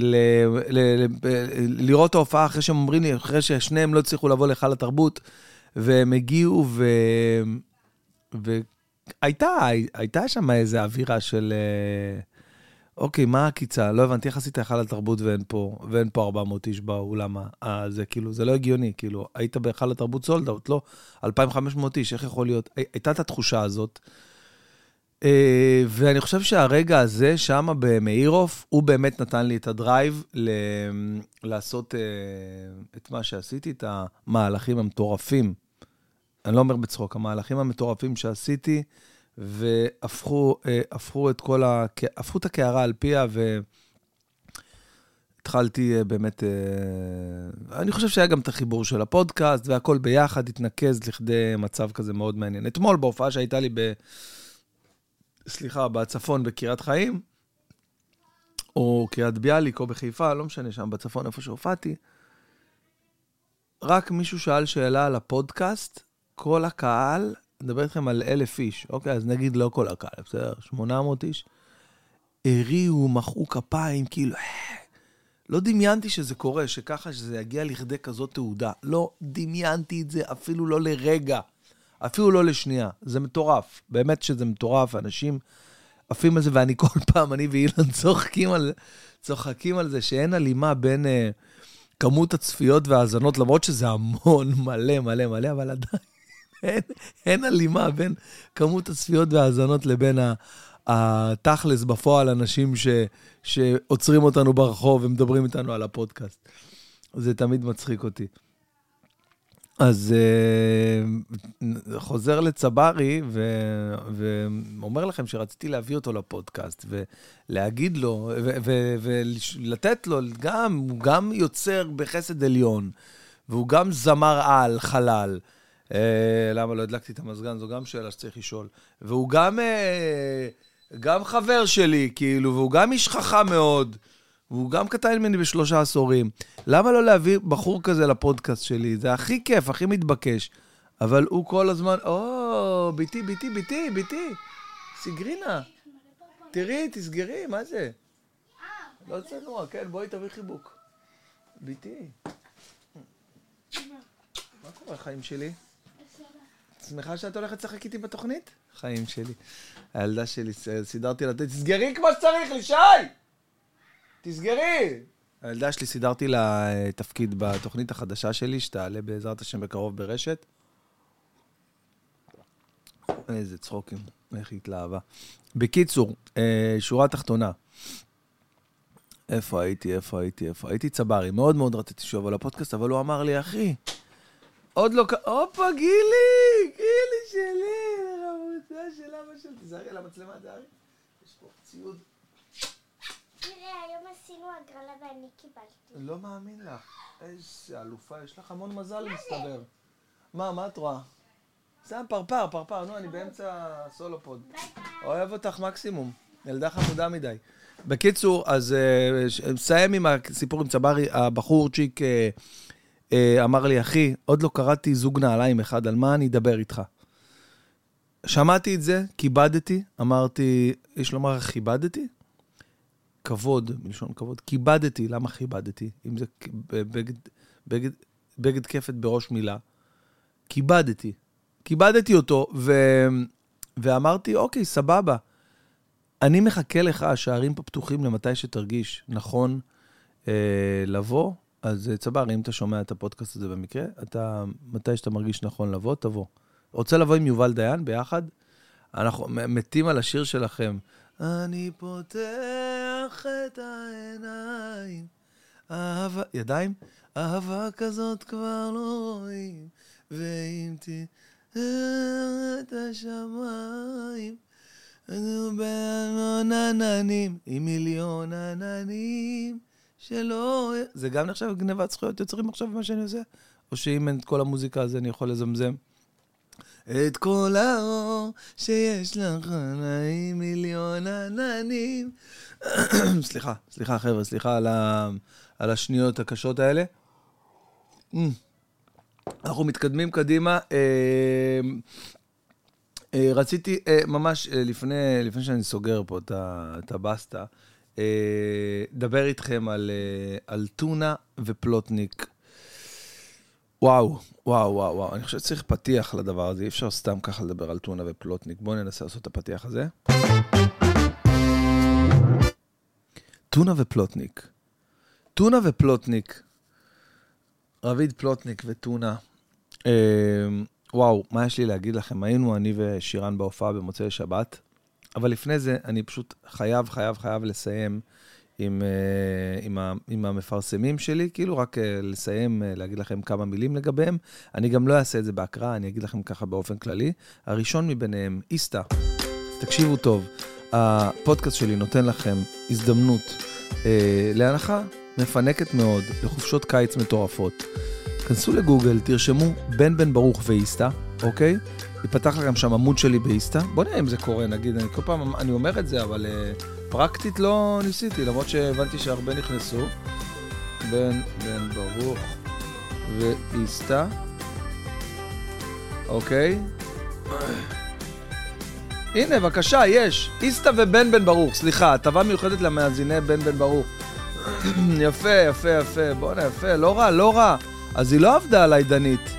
לראות ההופעה אחרי שהם אומרים לי, אחרי ששניהם לא הצליחו לבוא להיכל התרבות, והם הגיעו. והייתה הייתה שם איזו אווירה של... אה, אוקיי, מה העקיצה? לא הבנתי איך עשית היכל התרבות ואין פה, ואין פה 400 איש באולם. זה כאילו, זה לא הגיוני, כאילו, היית בהיכל התרבות sold out, לא 2,500 איש, איך יכול להיות? הייתה את התחושה הזאת. אה, ואני חושב שהרגע הזה, שם במאירוף, הוא באמת נתן לי את ה drive ל... לעשות אה, את מה שעשיתי, את המהלכים המטורפים. אני לא אומר בצחוק, המהלכים המטורפים שעשיתי, והפכו אה, את כל ה... הפכו את הקערה על פיה, ו... התחלתי באמת, אני חושב שהיה גם את החיבור של הפודקאסט, והכל ביחד התנקז לכדי מצב כזה מאוד מעניין. אתמול, בהופעה שהייתה לי ב... סליחה, בצפון בקריית חיים, או קריית ביאליק, או בחיפה, לא משנה, שם בצפון, איפה שהופעתי, רק מישהו שאל שאלה על הפודקאסט, כל הקהל, נדבר איתכם על אלף איש, אוקיי? אז נגיד לא כל הקהל, בסדר? 800 איש. הריעו, מחאו כפיים, כאילו, אה, לא דמיינתי שזה קורה, שככה שזה יגיע לכדי כזאת תעודה. לא דמיינתי את זה אפילו לא לרגע. אפילו לא לשנייה. זה מטורף, באמת שזה מטורף, אנשים עפים על זה, ואני כל פעם, אני ואילן צוחקים על, צוחקים על זה שאין הלימה בין uh, כמות הצפיות והאזנות, למרות שזה המון, מלא, מלא, מלא, אבל עדיין אין, אין הלימה בין כמות הצפיות והאזנות לבין התכלס בפועל, אנשים ש, שעוצרים אותנו ברחוב ומדברים איתנו על הפודקאסט. זה תמיד מצחיק אותי. אז uh, חוזר לצברי ו- ואומר לכם שרציתי להביא אותו לפודקאסט ולהגיד לו ולתת לו, גם, הוא גם יוצר בחסד עליון, והוא גם זמר על, חלל. Uh, למה לא הדלקתי את המזגן? זו גם שאלה שצריך לשאול. והוא גם, uh, גם חבר שלי, כאילו, והוא גם איש חכם מאוד. והוא גם קטן ממני בשלושה עשורים. למה לא להביא בחור כזה לפודקאסט שלי? זה הכי כיף, הכי מתבקש. אבל הוא כל הזמן, או, ביתי, ביתי, ביתי, ביתי, סגרינה. תראי, תסגרי, מה זה? לא צנוע, כן, בואי תביא חיבוק. ביתי. מה קורה, חיים שלי? שמחה שאת הולכת לשחק איתי בתוכנית? חיים שלי. הילדה שלי, סידרתי לה, תסגרי כמו שצריך, לישי! תסגרי! הילדה שלי, סידרתי לה אה, תפקיד בתוכנית החדשה שלי, שתעלה בעזרת השם בקרוב ברשת. איזה צחוקים, איך היא התלהבה. בקיצור, אה, שורה תחתונה. איפה הייתי, איפה הייתי, איפה הייתי? צברי. מאוד מאוד רציתי שהוא יבוא לפודקאסט, אבל הוא אמר לי, אחי, עוד לא... הופה, גילי! גילי שלי! רבותיה של אבא שלי. תיזהרי על המצלמה, תיזהרי. יש פה ציוד. תראה, היום עשינו הגרלה ואני קיבלתי. לא מאמין לך. איזה אלופה, יש לך המון מזל, מסתבר. מה, מה את רואה? סתם פרפר, פרפר, נו, אני באמצע סולופוד. אוהב אותך מקסימום. ילדה חמודה מדי. בקיצור, אז אה, נסיים עם הסיפור עם צברי. הבחורצ'יק אה, אה, אמר לי, אחי, עוד לא קראתי זוג נעליים אחד, על מה אני אדבר איתך? שמעתי את זה, כיבדתי, אמרתי, יש לומר, כיבדתי? כבוד, מלשון כבוד, כיבדתי, למה כיבדתי? אם זה בגד, בגד, בגד כפת בראש מילה. כיבדתי. כיבדתי אותו, ו... ואמרתי, אוקיי, סבבה. אני מחכה לך, השערים פה פתוחים למתי שתרגיש נכון אה, לבוא. אז אה, צבר, אם אתה שומע את הפודקאסט הזה במקרה, אתה, מתי שאתה מרגיש נכון לבוא, תבוא. רוצה לבוא עם יובל דיין ביחד? אנחנו מתים על השיר שלכם. אני פותח את העיניים, אהבה, ידיים? אהבה כזאת כבר לא רואים, ואם תראה את השמיים, אז בהמון עננים, עם מיליון עננים, שלא... זה גם נחשב גנבת זכויות יוצרים עכשיו במה שאני עושה? או שאם אין את כל המוזיקה אז אני יכול לזמזם? את כל האור שיש לך עם מיליון עננים. סליחה, סליחה חבר'ה, סליחה על, ה... על השניות הקשות האלה. Mm. אנחנו מתקדמים קדימה. אה, אה, רציתי אה, ממש לפני, לפני שאני סוגר פה את הבסטה, לדבר איתכם על, על טונה ופלוטניק. וואו, וואו, וואו, וואו, אני חושב שצריך פתיח לדבר הזה, אי אפשר סתם ככה לדבר על טונה ופלוטניק. בואו ננסה לעשות את הפתיח הזה. טונה ופלוטניק. טונה ופלוטניק. רביד פלוטניק וטונה. אה, וואו, מה יש לי להגיד לכם? היינו אני ושירן בהופעה במוצאי שבת, אבל לפני זה אני פשוט חייב, חייב, חייב לסיים עם, אה, עם, ה, עם המפרסמים שלי, כאילו רק אה, לסיים, אה, להגיד לכם כמה מילים לגביהם. אני גם לא אעשה את זה בהקראה, אני אגיד לכם ככה באופן כללי. הראשון מביניהם, איסתא. תקשיבו טוב, הפודקאסט שלי נותן לכם הזדמנות אה, להנחה מפנקת מאוד, לחופשות קיץ מטורפות. כנסו לגוגל, תרשמו בן בן ברוך ואיסתא, אוקיי? ייפתח לכם שם עמוד שלי באיסתא. בוא נראה אם זה קורה, נגיד, אני כל פעם אני אומר את זה, אבל uh, פרקטית לא ניסיתי, למרות שהבנתי שהרבה נכנסו. בן בן ברוך ואיסתא, אוקיי? הנה, בבקשה, יש. איסתא ובן בן ברוך, סליחה, הטבה מיוחדת למאזיני בן בן ברוך. יפה, יפה, יפה, בואנה, יפה, לא רע, לא רע. אז היא לא עבדה עליי, דנית.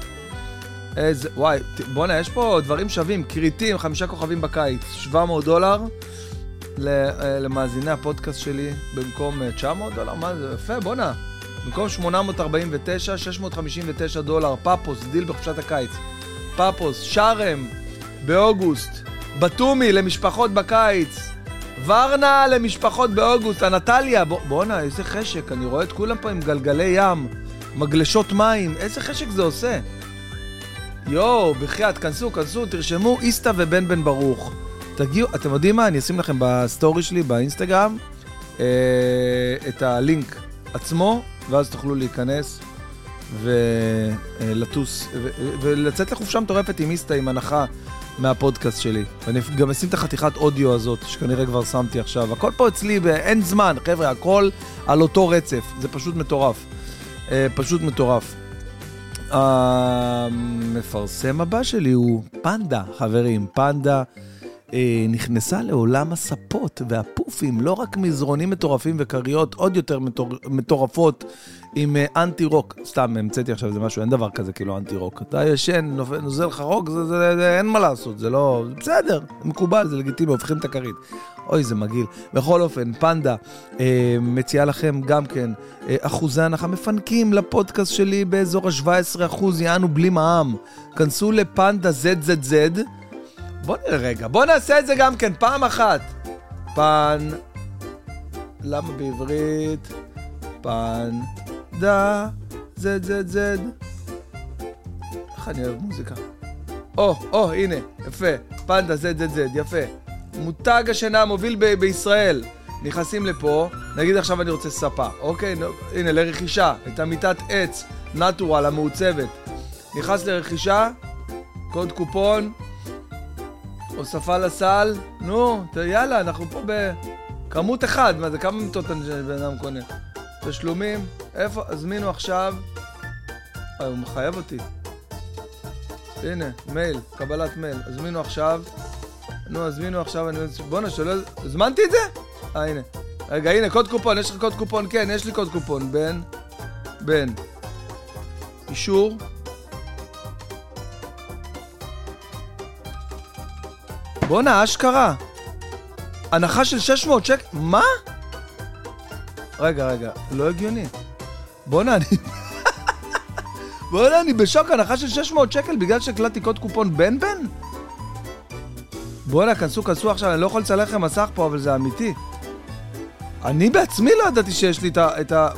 איזה, וואי, בואנה, יש פה דברים שווים, כריתים, חמישה כוכבים בקיץ, 700 דולר למאזיני הפודקאסט שלי במקום אה, 900 דולר, מה זה, יפה, בואנה. במקום 849, 659 דולר, פאפוס, דיל בחופשת הקיץ. פאפוס, שרם, באוגוסט, בטומי למשפחות בקיץ, ורנה למשפחות באוגוסט, אנטליה, בוא- בואנה, איזה חשק, אני רואה את כולם פה עם גלגלי ים, מגלשות מים, איזה חשק זה עושה. יואו, בחייאת, כנסו, כנסו, תרשמו איסתא ובן בן ברוך. תגיעו, אתם יודעים מה? אני אשים לכם בסטורי שלי באינסטגרם אה, את הלינק עצמו, ואז תוכלו להיכנס ולטוס, ו- ולצאת לחופשה מטורפת עם איסתא, עם הנחה מהפודקאסט שלי. ואני גם אשים את החתיכת אודיו הזאת, שכנראה כבר שמתי עכשיו. הכל פה אצלי, אין זמן, חבר'ה, הכל על אותו רצף. זה פשוט מטורף. אה, פשוט מטורף. המפרסם הבא שלי הוא פנדה, חברים. פנדה אה, נכנסה לעולם הספות והפופים, לא רק מזרונים מטורפים וכריות עוד יותר מטור, מטורפות עם אה, אנטי רוק. סתם, המצאתי עכשיו איזה משהו, אין דבר כזה כאילו אנטי רוק. אתה ישן, נופל- נוזל לך רוק, זה, זה, זה, אין מה לעשות, זה לא... זה בסדר, מקובל, זה לגיטימי, הופכים את הכרית. אוי, זה מגעיל. בכל אופן, פנדה אה, מציעה לכם גם כן אה, אחוזי הנחה מפנקים לפודקאסט שלי באזור ה-17 אחוז, יענו בלי מע"מ. כנסו לפנדה ZZZ. בוא נראה רגע, בוא נעשה את זה גם כן, פעם אחת. פן... למה בעברית? פן... דה... זד זד זד. איך אני אוהב מוזיקה. או, או, הנה, יפה. פנדה זד זד זד, יפה. מותג השינה המוביל ב- בישראל. נכנסים לפה, נגיד עכשיו אני רוצה ספה, אוקיי? נו, הנה, לרכישה, את המיטת עץ, נטורל המעוצבת. נכנס לרכישה, קוד קופון, הוספה לסל, נו, יאללה, אנחנו פה בכמות אחד, מה זה, כמה מיטות בן אדם קונה? תשלומים, איפה, הזמינו עכשיו, אה, הוא מחייב אותי. הנה, מייל, קבלת מייל, הזמינו עכשיו, נו, הזמינו עכשיו, אני... בואנה, שלא... הזמנתי את זה? אה, הנה. רגע, הנה, קוד קופון, יש לך קוד קופון? כן, יש לי קוד קופון. בן, בן. אישור. בואנה, אשכרה. הנחה של 600 שקל? מה? רגע, רגע, לא הגיוני. בואנה, אני... בואנה, אני בשוק, הנחה של 600 שקל בגלל שהקלטתי קוד קופון בן בן? בואנה, כנסו, כנסו עכשיו, אני לא יכול לצלח לכם מסך פה, אבל זה אמיתי. אני בעצמי לא ידעתי שיש לי את ה... את ה...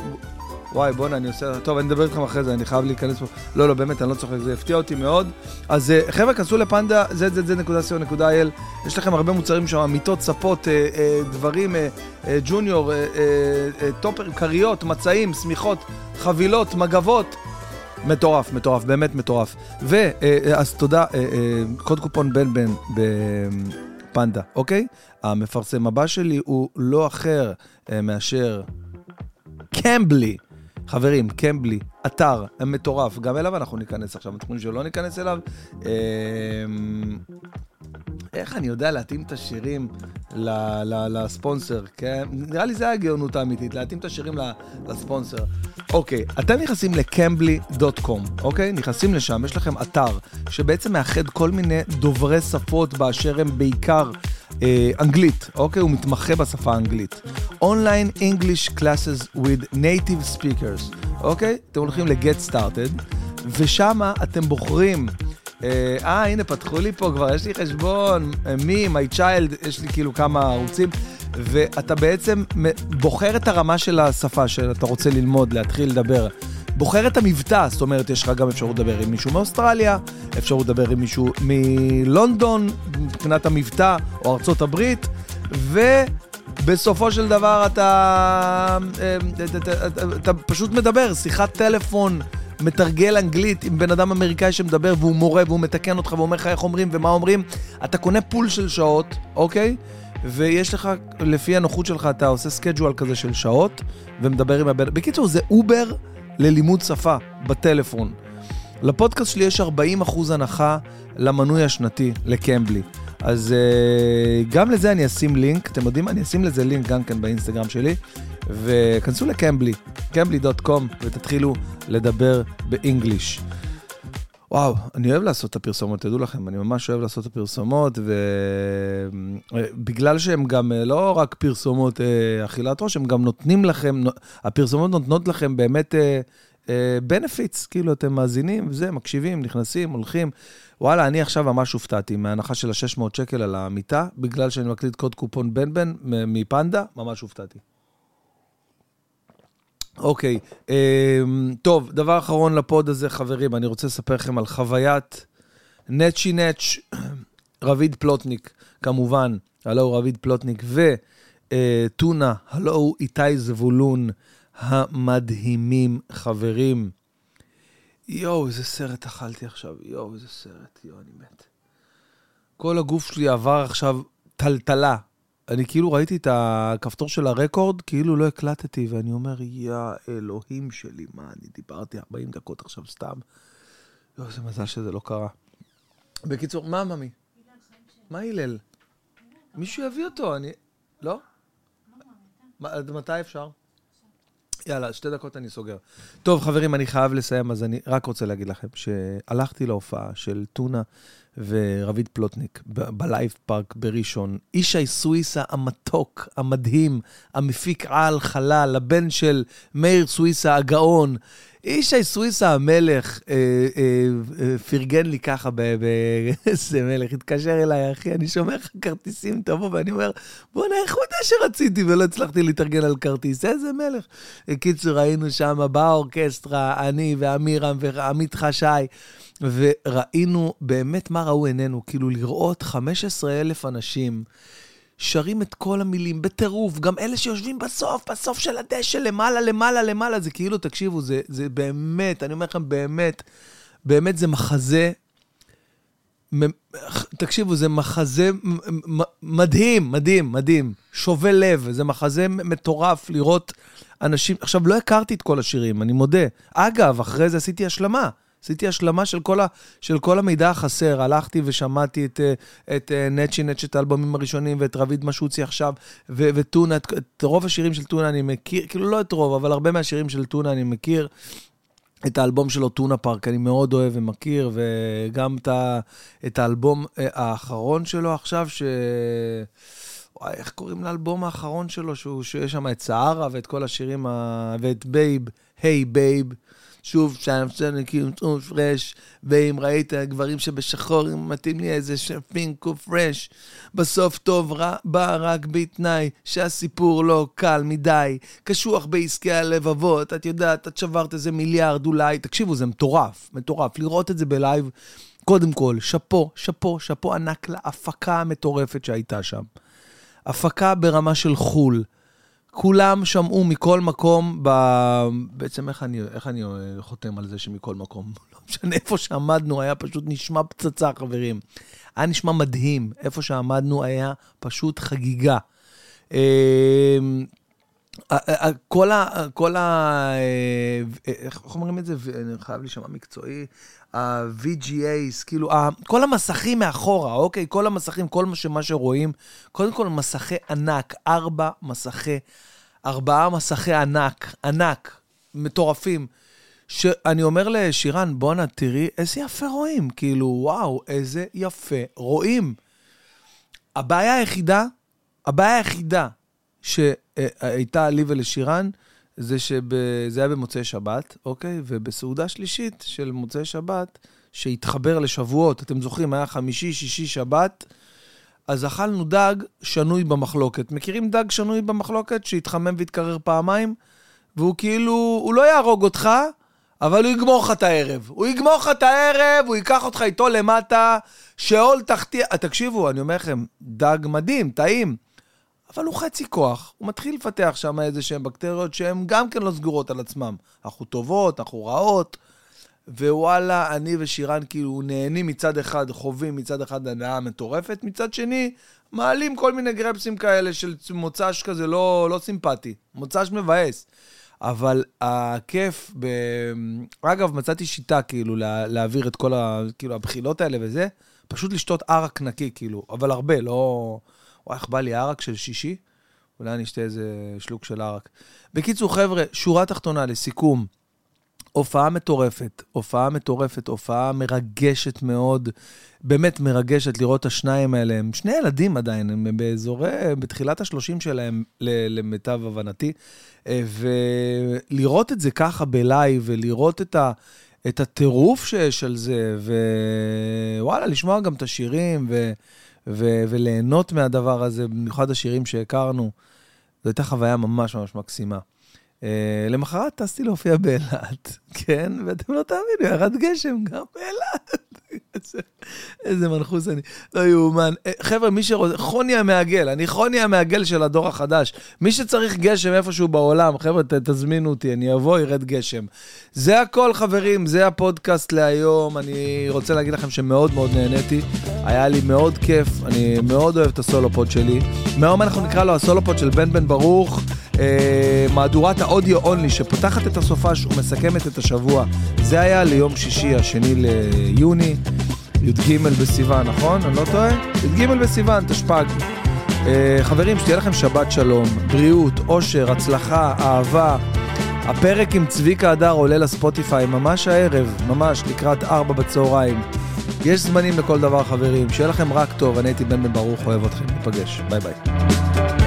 וואי, בואנה, אני עושה... טוב, אני אדבר איתכם אחרי זה, אני חייב להיכנס פה. לא, לא, באמת, אני לא צוחק, זה הפתיע אותי מאוד. אז אה, חבר'ה, כנסו לפנדה, zzz.co.il, יש לכם הרבה מוצרים שם, מיטות, ספות, אה, אה, דברים, ג'וניור, טופר, כריות, מצעים, שמיכות, חבילות, מגבות. מטורף, מטורף, באמת מטורף. ואז תודה, קוד קופון בן בן בפנדה, אוקיי? המפרסם הבא שלי הוא לא אחר מאשר קמבלי. חברים, קמבלי, אתר מטורף, גם אליו אנחנו ניכנס עכשיו, חושבים שלא ניכנס אליו? אה, איך אני יודע להתאים את השירים לספונסר, כן? נראה לי זה הגאונות האמיתית, להתאים את השירים לספונסר. אוקיי, אתם נכנסים לקמבלי.קום, אוקיי? נכנסים לשם, יש לכם אתר שבעצם מאחד כל מיני דוברי שפות באשר הם בעיקר אנגלית, אוקיי? הוא מתמחה בשפה האנגלית. Online English Classes with Native Speakers, אוקיי? אתם הולכים ל-Get Started, ושם אתם בוחרים אה, אה, הנה, פתחו לי פה כבר, יש לי חשבון, מי, my child, יש לי כאילו כמה ערוצים, ואתה בעצם בוחר את הרמה של השפה שאתה רוצה ללמוד, להתחיל לדבר. בוחר את המבטא, זאת אומרת, יש לך גם אפשרות לדבר עם מישהו מאוסטרליה, אפשרות לדבר עם מישהו מלונדון, מבחינת המבטא, או ארצות הברית, ובסופו של דבר אתה, אה, אתה, אתה, אתה, אתה פשוט מדבר, שיחת טלפון. מתרגל אנגלית עם בן אדם אמריקאי שמדבר והוא מורה והוא מתקן אותך ואומר לך איך אומרים ומה אומרים, אתה קונה pool של שעות, אוקיי? ויש לך, לפי הנוחות שלך, אתה עושה schedule כזה של שעות ומדבר עם הבן... בקיצור, זה אובר ללימוד שפה בטלפון. לפודקאסט שלי יש 40% הנחה למנוי השנתי, ל Cambly. אז אה, גם לזה אני אשים לינק, אתם יודעים, אני אשים לזה לינק גם כן באינסטגרם שלי, וכנסו לקמבלי, קמבלי.קום, ותתחילו לדבר באנגליש. וואו, אני אוהב לעשות את הפרסומות, תדעו לכם, אני ממש אוהב לעשות את הפרסומות, ובגלל שהם גם אה, לא רק פרסומות אה, אכילת ראש, הם גם נותנים לכם, הפרסומות נותנות לכם באמת בנפיטס, כאילו אתם מאזינים, וזה, מקשיבים, נכנסים, הולכים. וואלה, אני עכשיו ממש הופתעתי מההנחה של ה-600 שקל על המיטה, בגלל שאני מקליט קוד קופון בן בן מפנדה, ממש הופתעתי. אוקיי, אמ, טוב, דבר אחרון לפוד הזה, חברים, אני רוצה לספר לכם על חוויית נצ'י נץ', רביד פלוטניק, כמובן, הלו רביד פלוטניק, וטונה, הלו איתי זבולון, המדהימים, חברים. יואו, איזה סרט אכלתי עכשיו, יואו, איזה סרט, יואו, אני מת. כל הגוף שלי עבר עכשיו טלטלה. אני כאילו ראיתי את הכפתור של הרקורד, כאילו לא הקלטתי, ואני אומר, יא אלוהים שלי, מה, אני דיברתי 40 דקות עכשיו סתם. יואו, איזה מזל שזה לא קרה. בקיצור, מה, ממי? מה הלל? מישהו יביא אותו, אני... לא? עד מתי אפשר? יאללה, שתי דקות אני סוגר. טוב, חברים, אני חייב לסיים, אז אני רק רוצה להגיד לכם שהלכתי להופעה של טונה ורביד פלוטניק ב Live Park בראשון. ישי סוויסה המתוק, המדהים, המפיק על חלל, הבן של מאיר סוויסה הגאון. ישי סוויסה המלך אה, אה, אה, פרגן לי ככה, ב- ב- איזה מלך, התקשר אליי, אחי, אני שומר לך כרטיסים, תבוא, ואני אומר, בוא'נה, איך הוא יודע שרציתי ולא הצלחתי להתארגן על כרטיס? איזה מלך. בקיצור, היינו שם באורקסטרה, אני ועמירם ועמית חשאי, וראינו באמת מה ראו עינינו, כאילו לראות 15 אלף אנשים שרים את כל המילים בטירוף, גם אלה שיושבים בסוף, בסוף של הדשא, למעלה, למעלה, למעלה, זה כאילו, תקשיבו, זה, זה באמת, אני אומר לכם, באמת, באמת זה מחזה, תקשיבו, זה מחזה מדהים, מדהים, מדהים, שובה לב, זה מחזה מטורף לראות אנשים, עכשיו, לא הכרתי את כל השירים, אני מודה. אגב, אחרי זה עשיתי השלמה. עשיתי השלמה של כל, ה, של כל המידע החסר. הלכתי ושמעתי את, אה, את אה, נצ'י נצ', את האלבומים הראשונים, ואת רביד משוצי עכשיו, ו, וטונה, את, את רוב השירים של טונה אני מכיר, כאילו לא את רוב, אבל הרבה מהשירים של טונה אני מכיר. את האלבום שלו, טונה פארק, אני מאוד אוהב ומכיר, וגם את, ה, את האלבום אה, האחרון שלו עכשיו, ש... וואי, איך קוראים לאלבום האחרון שלו, שהוא, שיש שם את סהרה ואת כל השירים, ה... ואת בייב, היי בייב. שוב, שם, שם, כאילו, טוב, פרש, ואם ראית גברים שבשחור, מתאים לי איזה פינקו פרש. בסוף טוב רע, בא רק בתנאי, שהסיפור לא קל מדי. קשוח בעסקי הלבבות, את יודעת, את שברת איזה מיליארד אולי. תקשיבו, זה מטורף, מטורף. לראות את זה בלייב, קודם כל, שאפו, שאפו, שאפו ענק להפקה המטורפת שהייתה שם. הפקה ברמה של חו"ל. כולם שמעו מכל מקום, ב... בעצם איך אני, איך אני חותם על זה שמכל מקום? לא משנה, איפה שעמדנו היה פשוט נשמע פצצה, חברים. היה נשמע מדהים. איפה שעמדנו היה פשוט חגיגה. אמ, כל ה... כל ה... אה, איך אומרים את זה? אני חייב להישמע מקצועי. ה-VGAs, כאילו, כל המסכים מאחורה, אוקיי? כל המסכים, כל מה, שמה שרואים, קודם כל מסכי ענק, ארבע מסכי, ארבעה מסכי ענק, ענק, מטורפים. שאני אומר לשירן, בואנה, תראי איזה יפה רואים. כאילו, וואו, איזה יפה רואים. הבעיה היחידה, הבעיה היחידה שהייתה לי ולשירן, זה שזה היה במוצאי שבת, אוקיי? ובסעודה שלישית של מוצאי שבת, שהתחבר לשבועות, אתם זוכרים, היה חמישי, שישי, שבת, אז אכלנו דג שנוי במחלוקת. מכירים דג שנוי במחלוקת שהתחמם והתקרר פעמיים? והוא כאילו, הוא לא יהרוג אותך, אבל הוא יגמור לך את הערב. הוא יגמור לך את הערב, הוא ייקח אותך איתו למטה, שאול תחתי... תקשיבו, אני אומר לכם, דג מדהים, טעים. אבל הוא חצי כוח, הוא מתחיל לפתח שם איזה שהן בקטריות שהן גם כן לא סגורות על עצמן. אנחנו טובות, אנחנו רעות, ווואלה, אני ושירן כאילו נהנים מצד אחד, חווים מצד אחד הנאה מטורפת, מצד שני, מעלים כל מיני גרפסים כאלה של מוצ"ש כזה לא, לא סימפטי, מוצ"ש מבאס. אבל הכיף, ב... אגב, מצאתי שיטה כאילו לה, להעביר את כל ה... כאילו הבחילות האלה וזה, פשוט לשתות ערק נקי, כאילו, אבל הרבה, לא... וואי, איך בא לי ערק של שישי? אולי אני אשתה איזה שלוק של ערק. בקיצור, חבר'ה, שורה תחתונה, לסיכום, הופעה מטורפת, הופעה מטורפת, הופעה מרגשת מאוד, באמת מרגשת לראות את השניים האלה. הם שני ילדים עדיין, הם באזורי, בתחילת השלושים שלהם, למיטב הבנתי. ולראות את זה ככה בלייב, ולראות את ה... את הטירוף שיש על זה, ווואלה, לשמוע גם את השירים, ו... ו- וליהנות מהדבר הזה, במיוחד השירים שהכרנו. זו הייתה חוויה ממש ממש מקסימה. Uh, למחרת טסתי להופיע באילת, כן? ואתם לא תאמינו, ירד גשם גם באילת. איזה מנחוס אני, לא יאומן. אה, חבר'ה, מי שרוצה, חוני המעגל, אני חוני המעגל של הדור החדש. מי שצריך גשם איפשהו בעולם, חבר'ה, תזמינו אותי, אני אבוא, ירד גשם. זה הכל, חברים, זה הפודקאסט להיום. אני רוצה להגיד לכם שמאוד מאוד נהניתי. היה לי מאוד כיף, אני מאוד אוהב את הסולופוד שלי. מהיום אנחנו נקרא לו הסולופוד של בן בן ברוך, אה, מהדורת האודיו אונלי, שפותחת את הסופש ומסכמת את השבוע. זה היה ליום שישי, השני ליוני. י"ג בסיוון, נכון? אני לא טועה? י"ג בסיוון, תשפ"ג. Uh, חברים, שתהיה לכם שבת שלום, בריאות, אושר, הצלחה, אהבה. הפרק עם צביקה הדר עולה לספוטיפיי ממש הערב, ממש לקראת ארבע בצהריים. יש זמנים לכל דבר, חברים. שיהיה לכם רק טוב, אני הייתי בן בן ברוך, אוהב אתכם. ניפגש. ביי ביי.